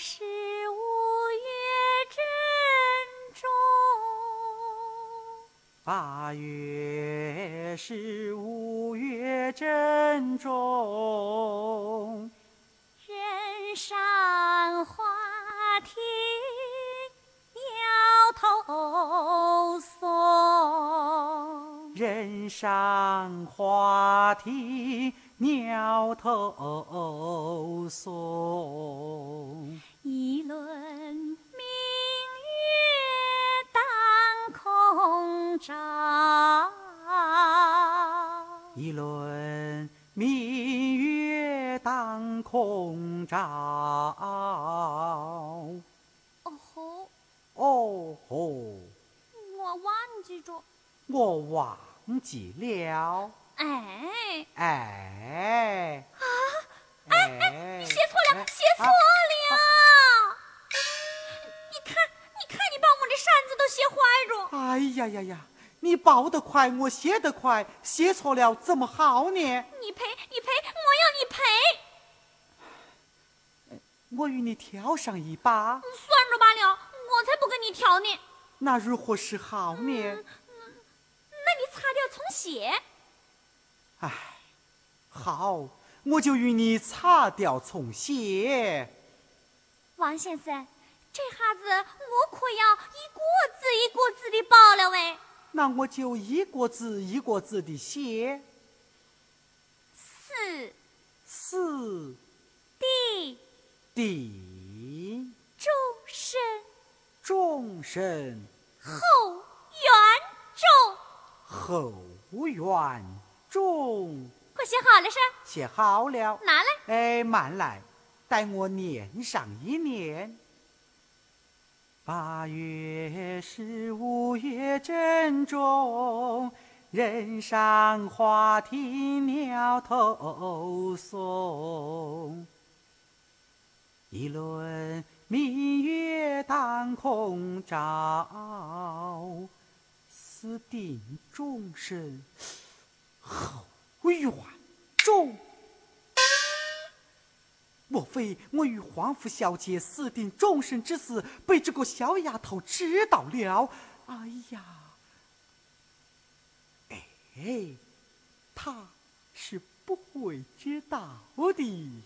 是五月正中，八月是五月正中，人上花亭鸟头松，人上花亭鸟头松。空照。哦吼，哦吼，我忘记着，我忘记了。哎，哎啊哎哎，你写错了，哎写错了！你看，你看，你把我这扇子都写坏着。哎呀呀呀！你报得快，我写得快，写错了怎么好呢？你赔，你赔，我要你赔。我与你挑上一把，算着罢了，我才不跟你挑呢。那如何是好呢？那你擦掉重写。唉，好，我就与你擦掉重写。王先生，这下子我可要一个字一个字的报了喂。那我就一个字一个字的写。四四地地周身众生后圆周，后园中，快写好了噻，写好了。拿来。哎，慢来，待我念上一念。八月十五月正中，人上花厅鸟头松。一轮明月当空照，私定终身后园中。莫非我与皇甫小姐私定终身之事被这个小丫头知道了？哎呀，哎，她是不会知道的。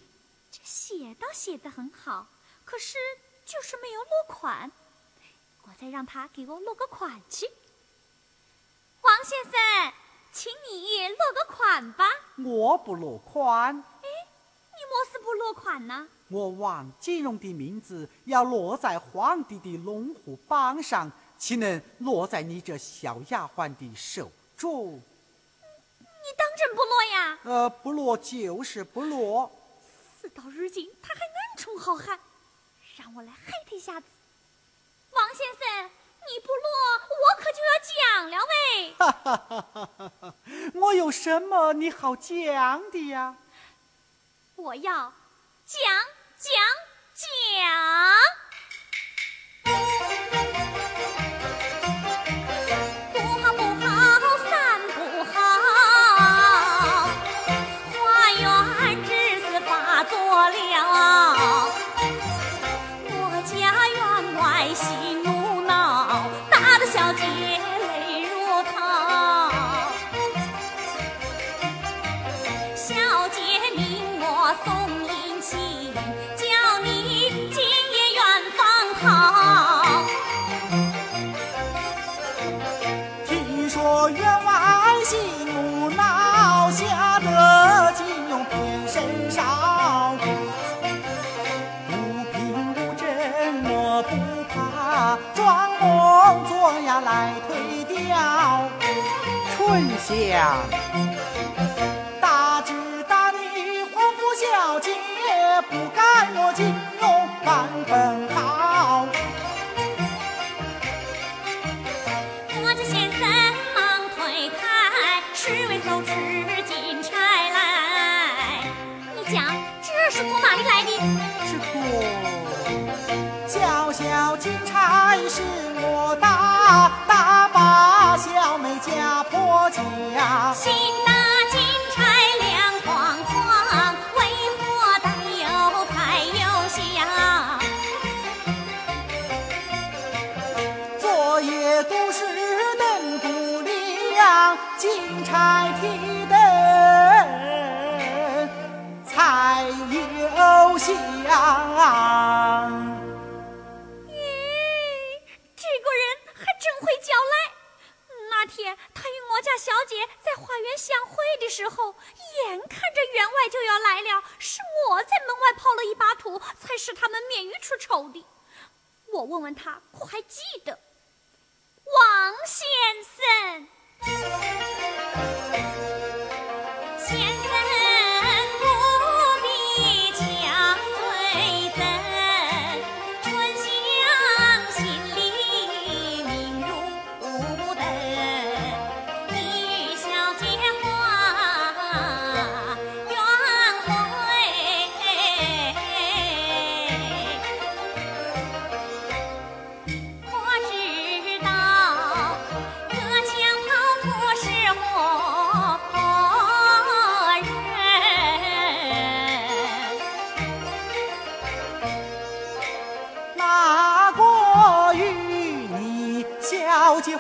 这写倒写得很好，可是就是没有落款。我再让他给我落个款去。王先生，请你落个款吧。我不落款，哎你莫是不落款呢？我王金荣的名字要落在皇帝的龙虎榜上，岂能落在你这小丫鬟的手中？你当真不落呀？呃，不落就是不落。事到如今，他还暗冲好汉，让我来害他一下子。王先生，你不落，我可就要讲了喂。哈哈哈哈哈哈！我有什么你好讲的呀？我要讲讲讲。不像都市灯鼓亮金钗提灯才有香咦这个人还真会叫来那天他与我家小姐在花园相会的时候眼看着员外就要来了是我在门外抛了一把土才使他们免于出丑的。我问问他可还记得王星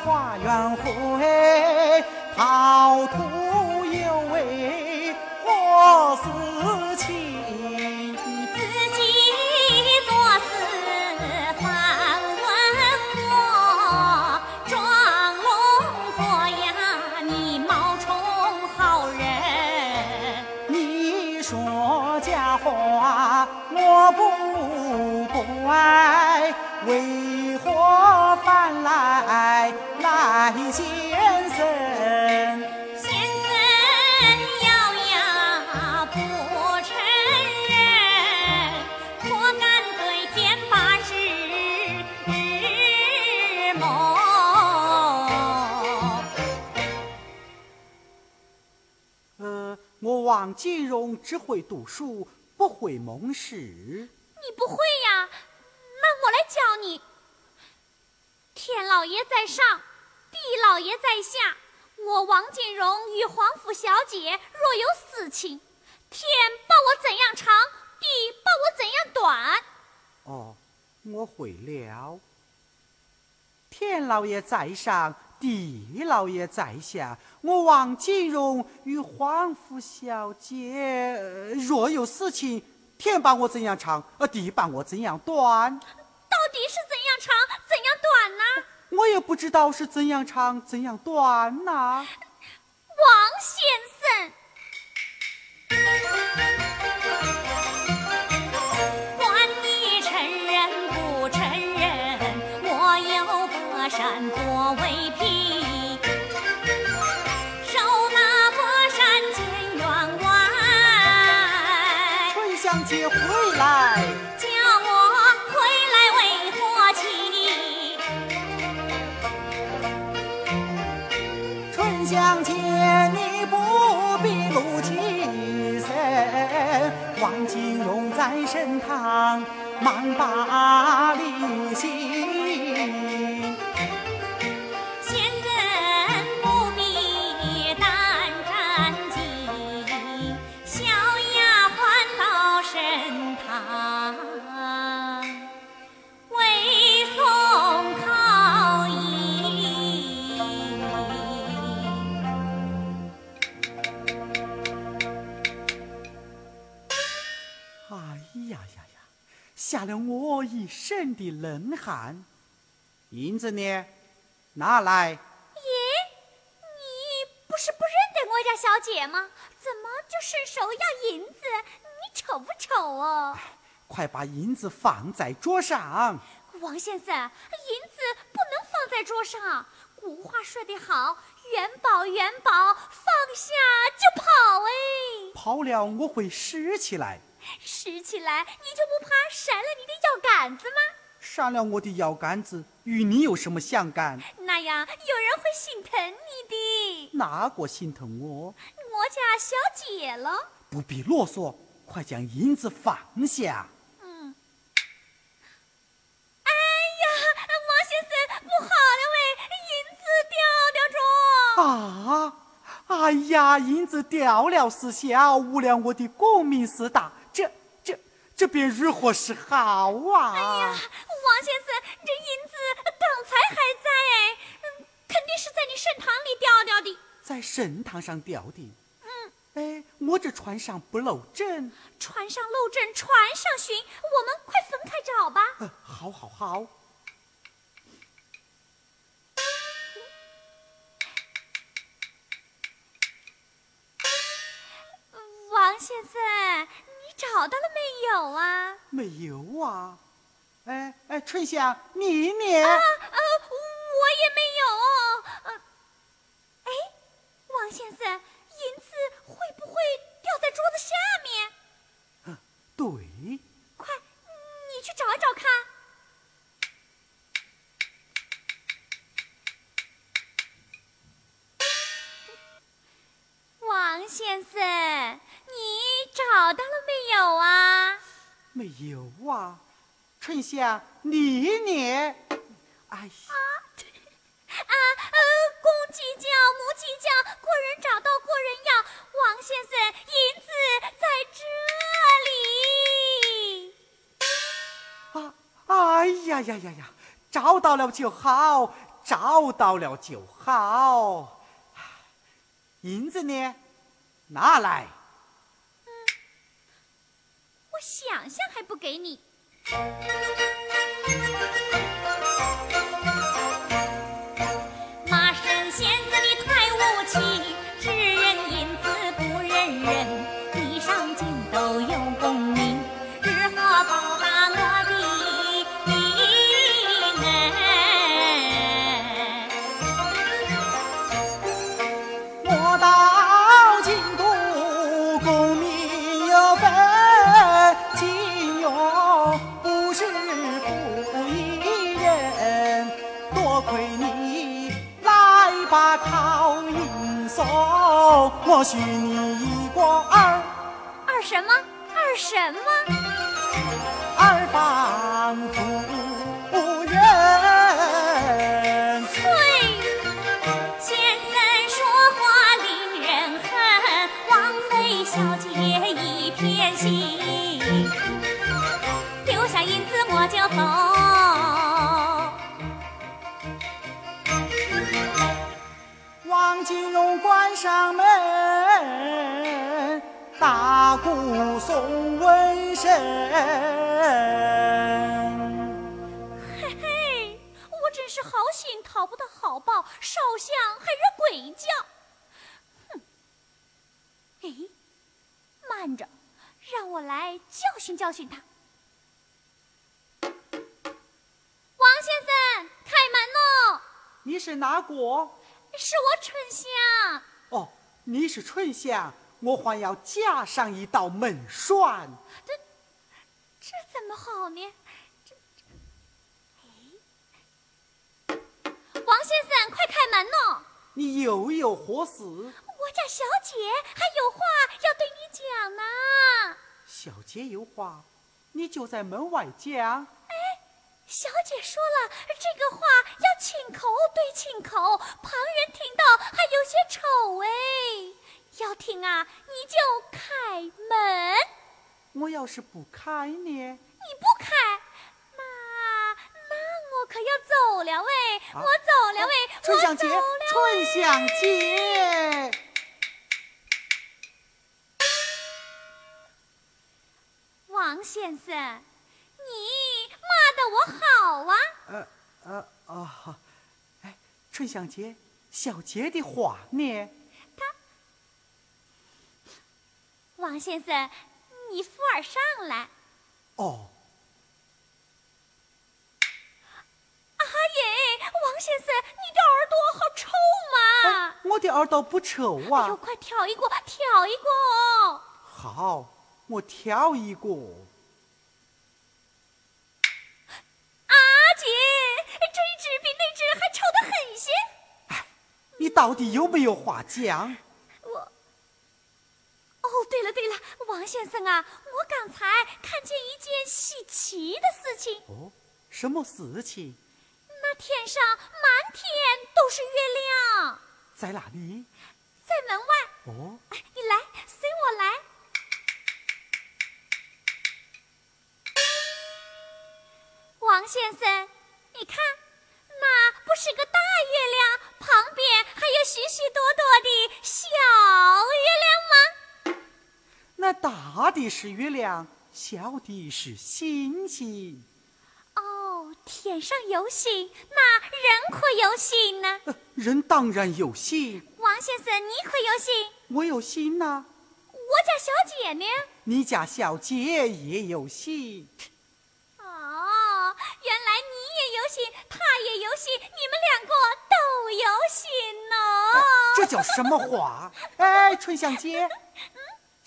花园会陶土有为何事情？自己做事反问我，装聋作哑，你冒充好人。你说假话，我不怪。为何反来？来先生，先生咬牙不承认，我敢对天发誓梦？呃，我王金荣只会读书，不会蒙事。你不会呀？那我来教你。天老爷在上。地老爷在下，我王金荣与皇府小姐若有私情，天把我怎样长，地把我怎样短。哦，我会了。天老爷在上，地老爷在下，我王金荣与皇府小姐若有私情，天把我怎样长，呃，地把我怎样短。到底是怎样长，怎样短呢？我也不知道是怎样长怎样短呐，王先生。神堂忙把礼行，先生不必担战兢，小丫鬟到神堂的冷汗。银子呢？拿来。爷，你不是不认得我家小姐吗？怎么就伸手要银子？你丑不丑哦？快把银子放在桌上。王先生，银子不能放在桌上。古话说得好，元宝元宝，放下就跑哎。跑了我会拾起来。拾起来，你就不怕闪了你的腰杆子吗？闪了我的腰杆子，与你有什么相干？那样有人会心疼你的。哪个心疼我？我家小姐了。不必啰嗦，快将银子放下。嗯。哎呀，王先生，不好了喂，银子掉了着。啊！哎呀，银子掉了是小，误了我的功名是大。这边如何是好啊！哎呀，王先生，这银子刚才还在哎，肯定是在你神堂里掉掉的。在神堂上掉的。嗯。哎，我这船上不漏针。船上漏针，船上寻，我们快分开找吧。好，好，好。王先生，你找到了没有啊？没有啊。哎哎，春香，你你？啊呃，我也没有。呃，哎，王先生，银子会不会掉在桌子下面？嗯，对。快，你去找一找看。王先生，你找到了没有啊？没有啊。春香，你呢？哎呀！啊呃，公鸡叫，母鸡叫，过人找到过人要。王先生，银子在这里。啊！哎呀呀呀呀！找到了就好，找到了就好。银子呢？拿来。我想象还不给你。我许你一过二二什么？二什么？二房夫人。翠，先生说话令人恨，枉费小姐一片心。我就走，王金荣关上门，大鼓送瘟神。嘿嘿，我真是好心讨不到好报，烧香还惹鬼叫。哼！哎，慢着，让我来教训教训他。王先生，开门喽！你是哪国？是我春香。哦，你是春香，我还要加上一道门栓。这这怎么好呢？这这……哎，王先生，快开门喽！你又有何事？我家小姐还有话要对你讲呢。小姐有话，你就在门外讲。小姐说了，这个话要亲口对亲口，旁人听到还有些丑哎。要听啊，你就开门。我要是不开呢？你不开，那那我可要走了喂！我走了喂！春香姐，春香姐，王先生，你。骂的我好啊！呃呃哦，哎，春香姐，小杰的话呢？他，王先生，你扶儿上来。哦。阿爷，王先生，你的耳朵好臭嘛！我的耳朵不臭啊！哎呦，快挑一个，挑一个。好，我挑一个。阿姐，这只比那只还臭得很些你到底有没有话讲？对了对了，王先生啊，我刚才看见一件稀奇的事情。哦，什么事情？那天上满天都是月亮。在哪里？在门外。哦，你来，随我来。王先生，你看，那不是个大那大的是月亮，小的是星星。哦，天上有星，那人可有星呢？人当然有星。王先生，你可有星？我有星呐。我家小姐呢？你家小姐也有心。哦，原来你也有心，他也有心，你们两个都有心呢。这叫什么话？哎，春香姐，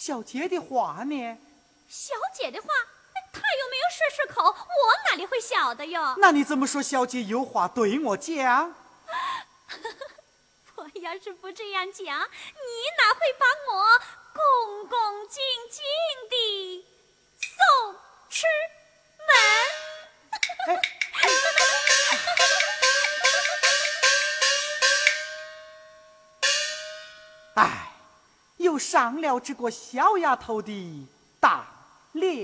小姐的话呢？小姐的话，她又没有说出口，我哪里会晓得哟？那你怎么说？小姐有话对我讲。我要是不这样讲，你哪会把上了这个小丫头的当了。